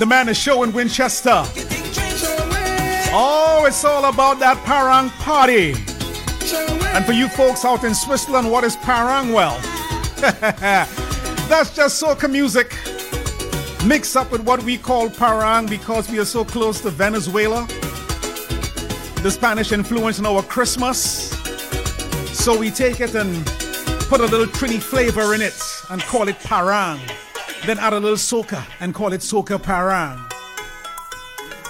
The man is showing Winchester. Oh, it's all about that Parang party. And for you folks out in Switzerland, what is Parang? Well, that's just soca music mixed up with what we call Parang because we are so close to Venezuela. The Spanish influence in our Christmas. So we take it and put a little Trini flavor in it and call it Parang. Then add a little soca and call it soca Parang.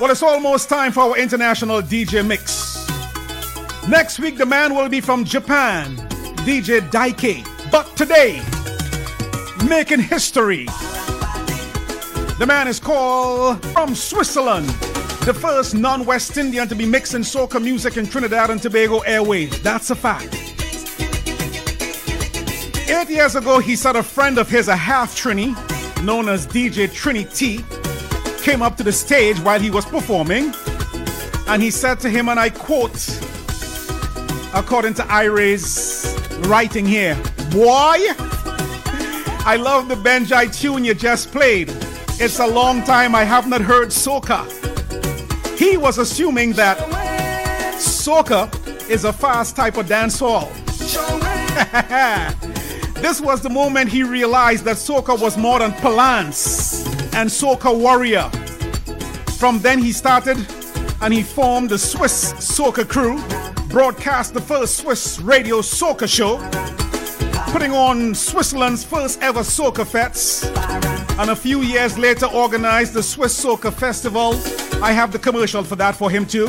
Well, it's almost time for our international DJ mix. Next week, the man will be from Japan, DJ Daike. But today, making history. The man is called from Switzerland, the first non West Indian to be mixing soca music in Trinidad and Tobago Airways. That's a fact. Eight years ago, he said a friend of his, a half Trini, known as DJ Trinity, came up to the stage while he was performing and he said to him, and I quote, according to Ire's writing here, Boy, I love the Benjai tune you just played. It's a long time I have not heard soca. He was assuming that soca is a fast type of dancehall. this was the moment he realized that soca was more than palance and soca warrior. From then he started and he formed the Swiss Soca Crew, broadcast the first Swiss radio soca show, putting on Switzerland's first ever soca fets, and a few years later organized the Swiss Soca Festival. I have the commercial for that for him too,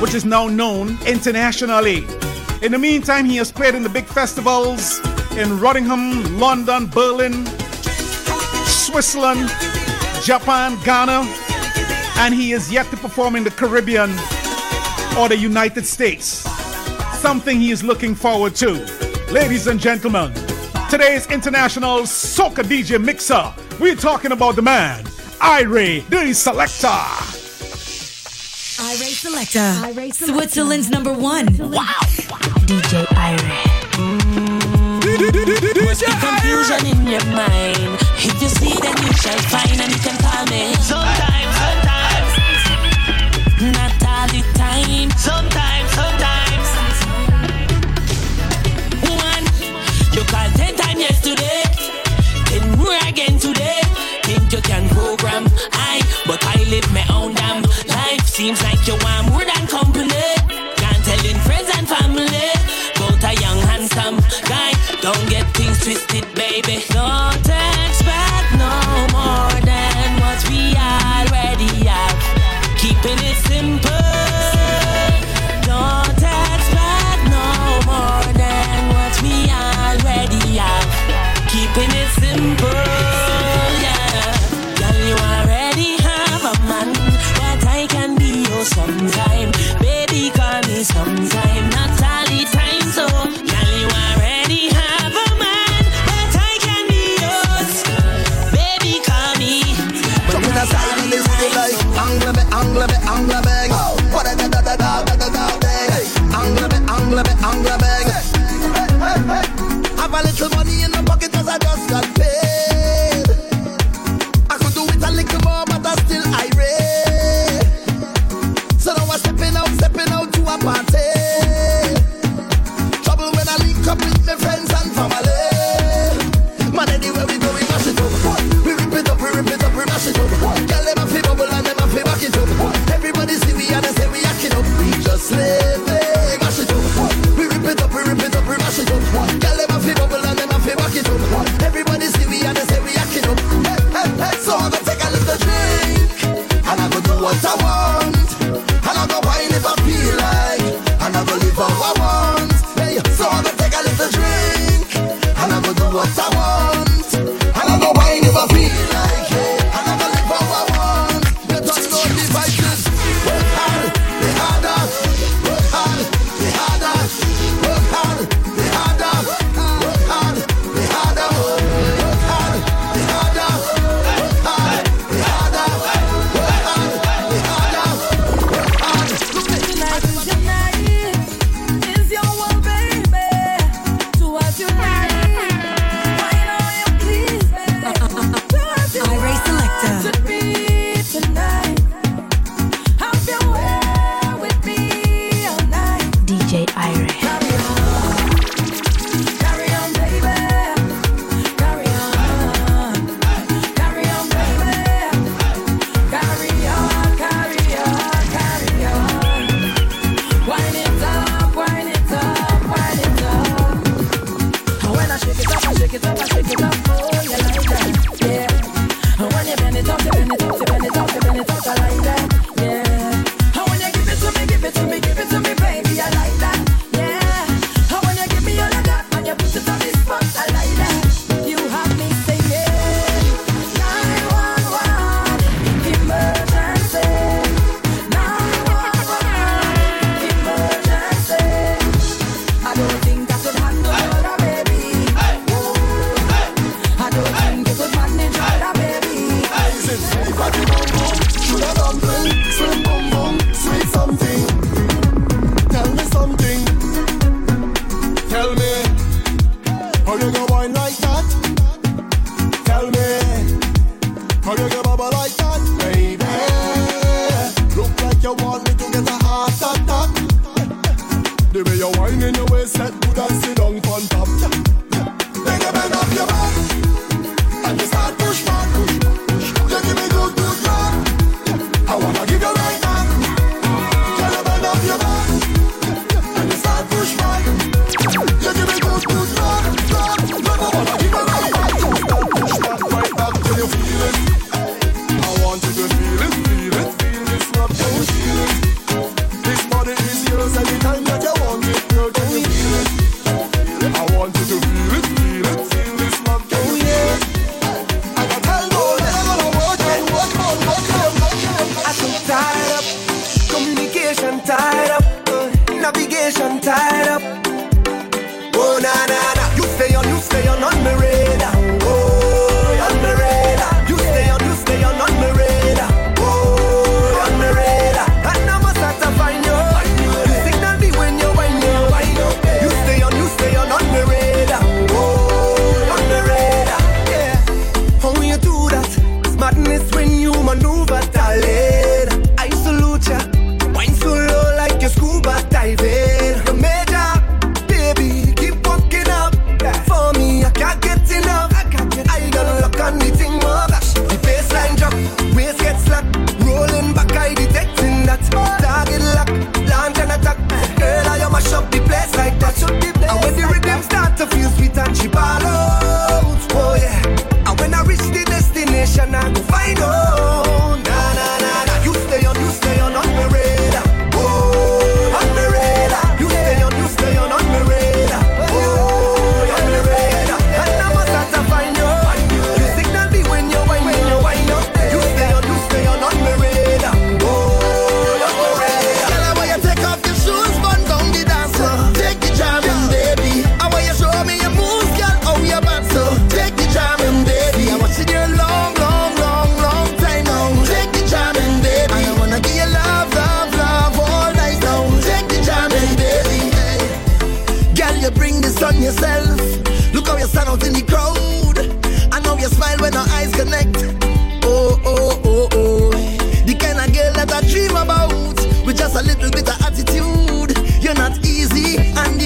which is now known internationally. In the meantime, he has played in the big festivals in Rottingham, London, Berlin, Switzerland, Japan, Ghana, and he is yet to perform in the Caribbean or the United States. Something he is looking forward to. Ladies and gentlemen, today's international soca DJ mixer. We're talking about the man, Ire, the selector. Ire Selector. Ire Selector. Switzerland's number one. Wow. DJ Ire. What's the confusion in your mind? If you see, then you shall find, and you can call me. Sometimes, sometimes, not all the time. Sometimes, sometimes. One, you call ten times yesterday, ten more again today. Think you can program I, but I live my own damn life. Seems like you guy. Don't get things twisted, baby. Don't expect no more than what we already have. Keeping it simple. Don't expect no more than what we already have. Keeping it simple, yeah. Girl, you already have a man, but I can be yours sometime. Baby, call me sometime,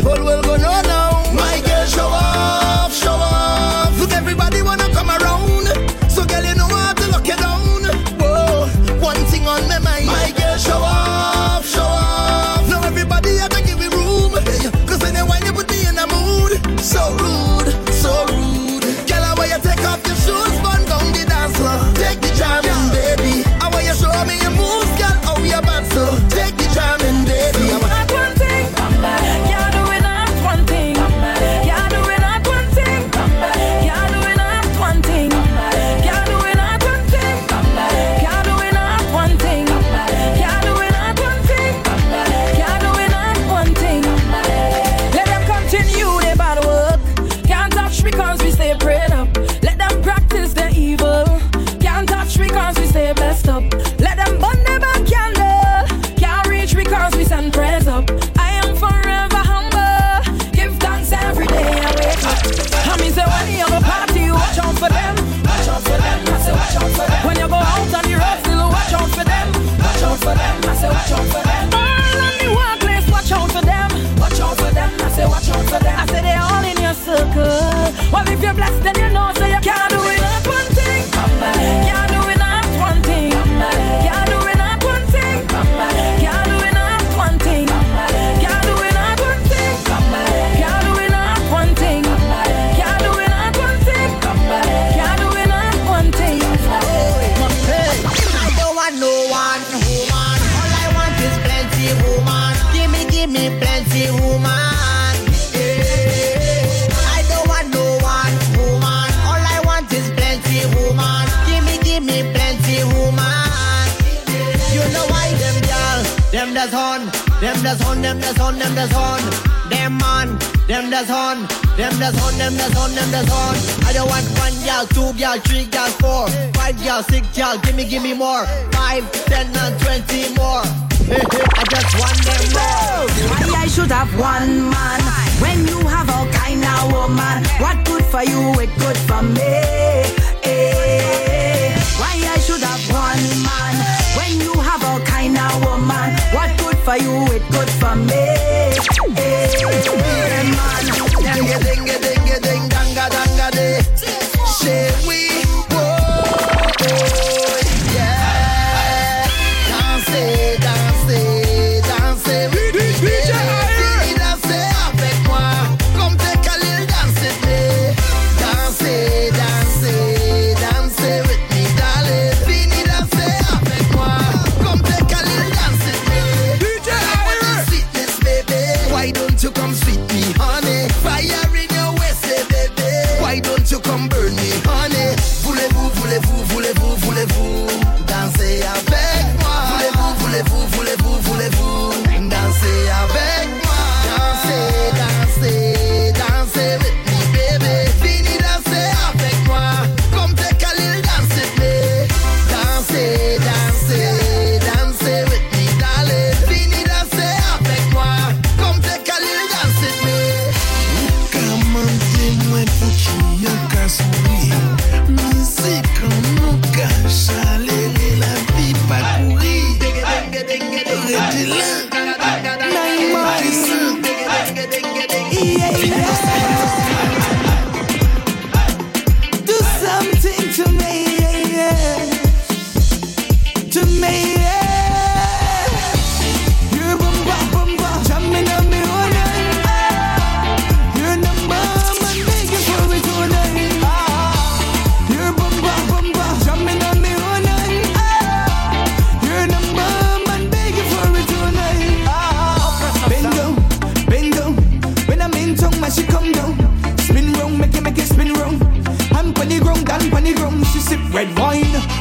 the whole world them that's on, them that's on, them that's on. Them man, them that's on, them that's on, them that's on, them that's on. I don't want one girl, two girl, three girl, four, five girl, six girl. Give me, give me more. Five, ten, and twenty more. I just want them more. Why I should have one man when you have all kind of woman? What good for you, it good for me. Eh. You, it good for me. Eh.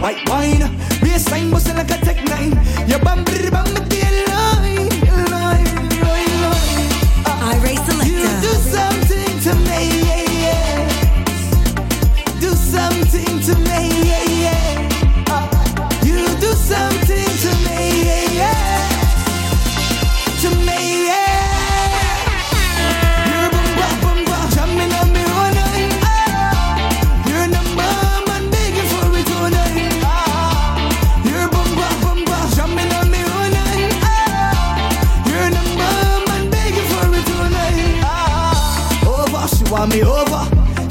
White wine. Want me over.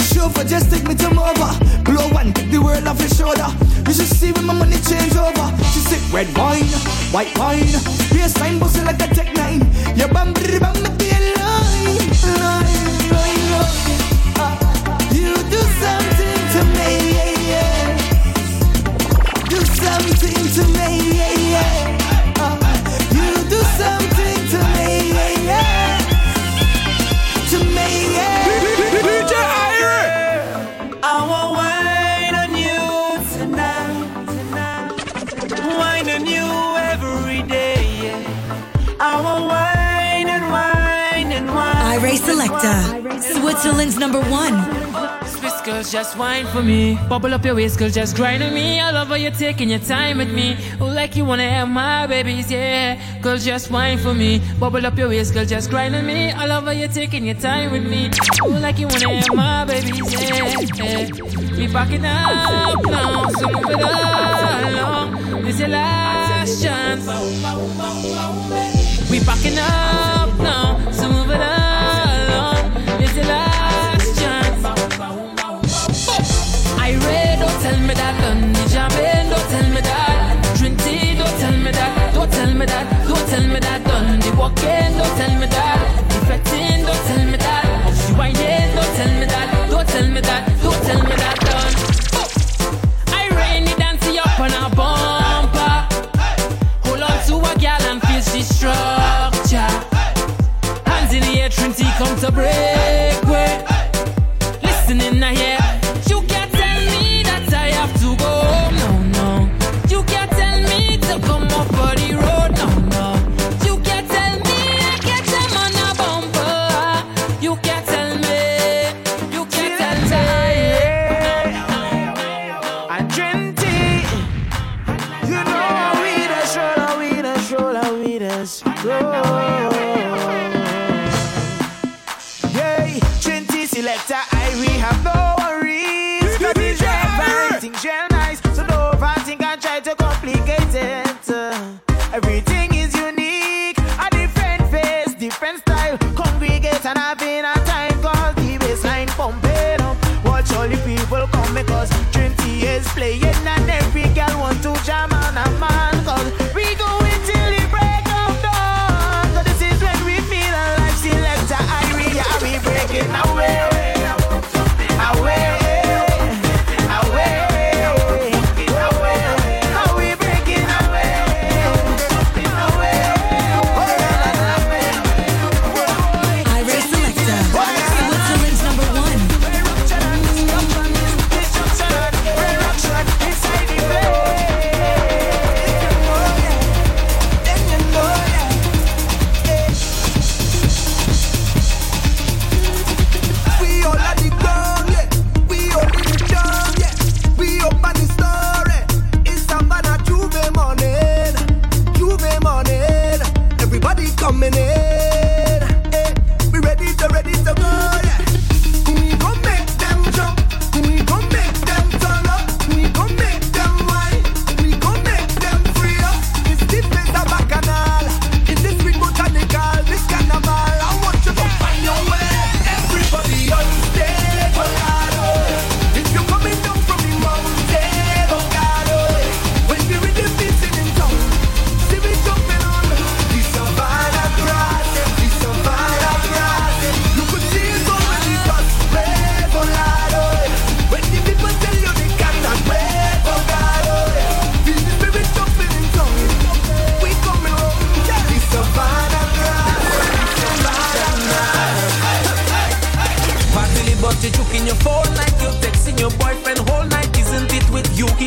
Chauffeur, just take me to over. Blow one, take the world off your shoulder. You should see when my money change over. She said red wine, white wine. Baseline busting like a tech nine. Your bam, bam, me line, line, line, line. Ah, You do something to me, yeah, yeah. Do something to me, yeah, yeah. Iray Selector. Switzerland's number one. Swiss girls, just wine for me. Bubble up your waist, girl, just grind on me. I love how you're taking your time with me. Oh, like you wanna have my babies, yeah. Girl, just wine for me. Bubble up your waist, girl, just grind on me. I love how you're taking your time with me. Oh, like you wanna have my babies, yeah. yeah. We backing up now, so move it along. This your last chance. We backing up tell me was. Oh.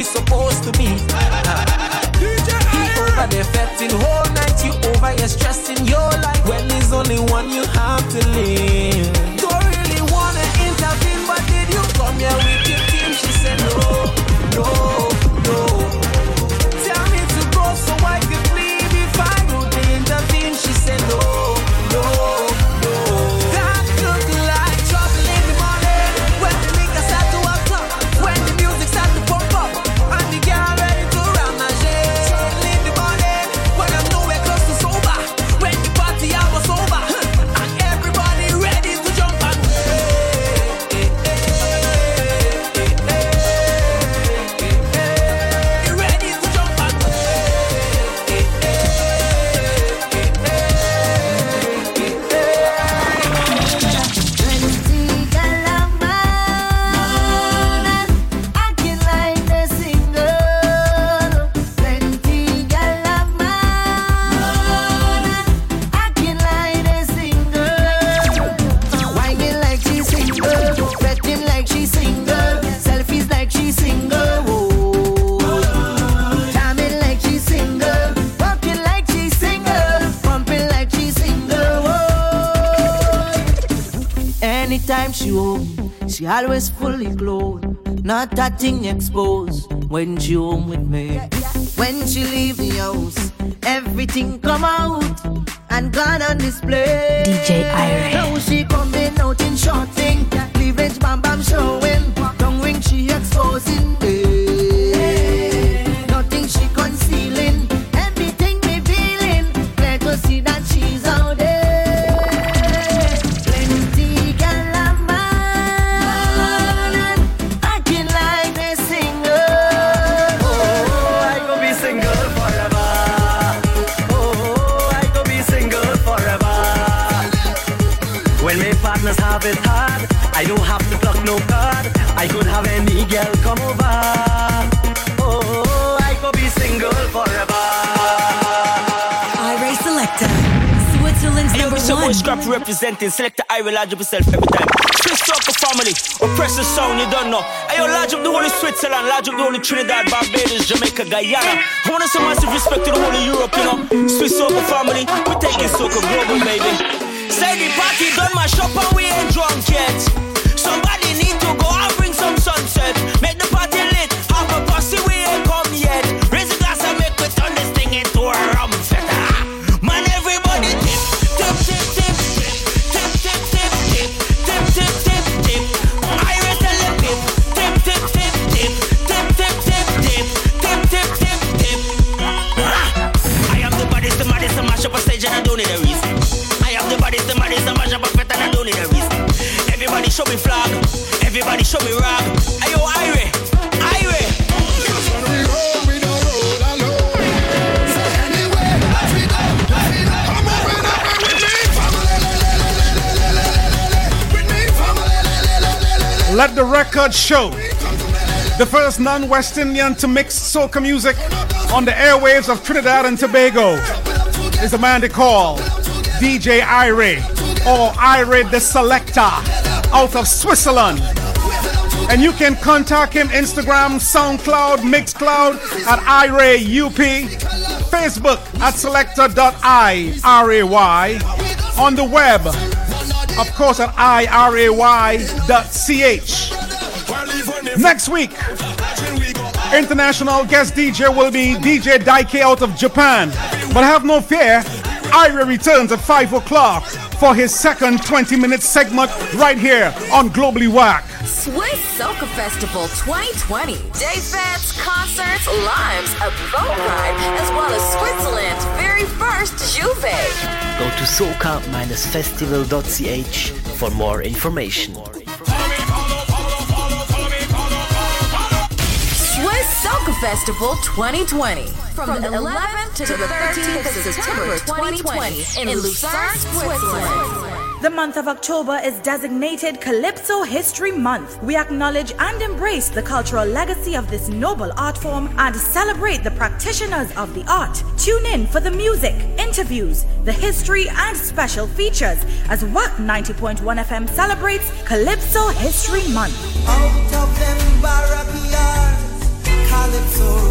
He's supposed to be? He over there fetting whole night, you over here stressing your life. Well, there's only one you have to live. Don't really wanna intervene, but did you come here with your team? She said no, no. always fully clothed, not that thing exposed when she home with me. When she leave the house, everything come out and gone on display. DJ Ira. Now she coming out in short thing, cleavage bam bam showing, tongue ring she exposing. I don't have to pluck no card. I could have any girl come over. Oh, I could be single forever. IRA Selector, Switzerland's hey, number yo, one. Boy, scrap representing. Selector, I IRA, large up yourself every time. Swiss soca family, oppressive sound, you don't know. I yo, large up the only Switzerland, large up the only Trinidad, Barbados, Jamaica, Guyana. I want to show massive respect to the whole of Europe, you know. Swiss soca family, we're taking soca global, baby. Say the party done, my shop and we ain't drunk yet. Record show. The first non West Indian to mix soca music on the airwaves of Trinidad and Tobago is a man they call DJ Ire or Ire the Selector out of Switzerland. And you can contact him Instagram, SoundCloud, Mixcloud at Ire UP, Facebook at selector.iray, on the web, of course, at iray.ch. Next week, international guest DJ will be DJ Daike out of Japan. But have no fear, Ira returns at 5 o'clock for his second 20 minute segment right here on Globally Whack. Swiss Soca Festival 2020. Day fets, concerts, limes, a boat ride, as well as Switzerland's very first J'ouvert. Go to soca-festival.ch for more information. Festival 2020. From, the 11th to, the 13th of September 2020 in Lucerne, Switzerland. The month of October is designated Calypso History Month. We acknowledge and embrace the cultural legacy of this noble art form and celebrate the practitioners of the art. Tune in for the music, interviews, the history, and special features as WAC 90.1 FM celebrates Calypso History Month. Out of them lips so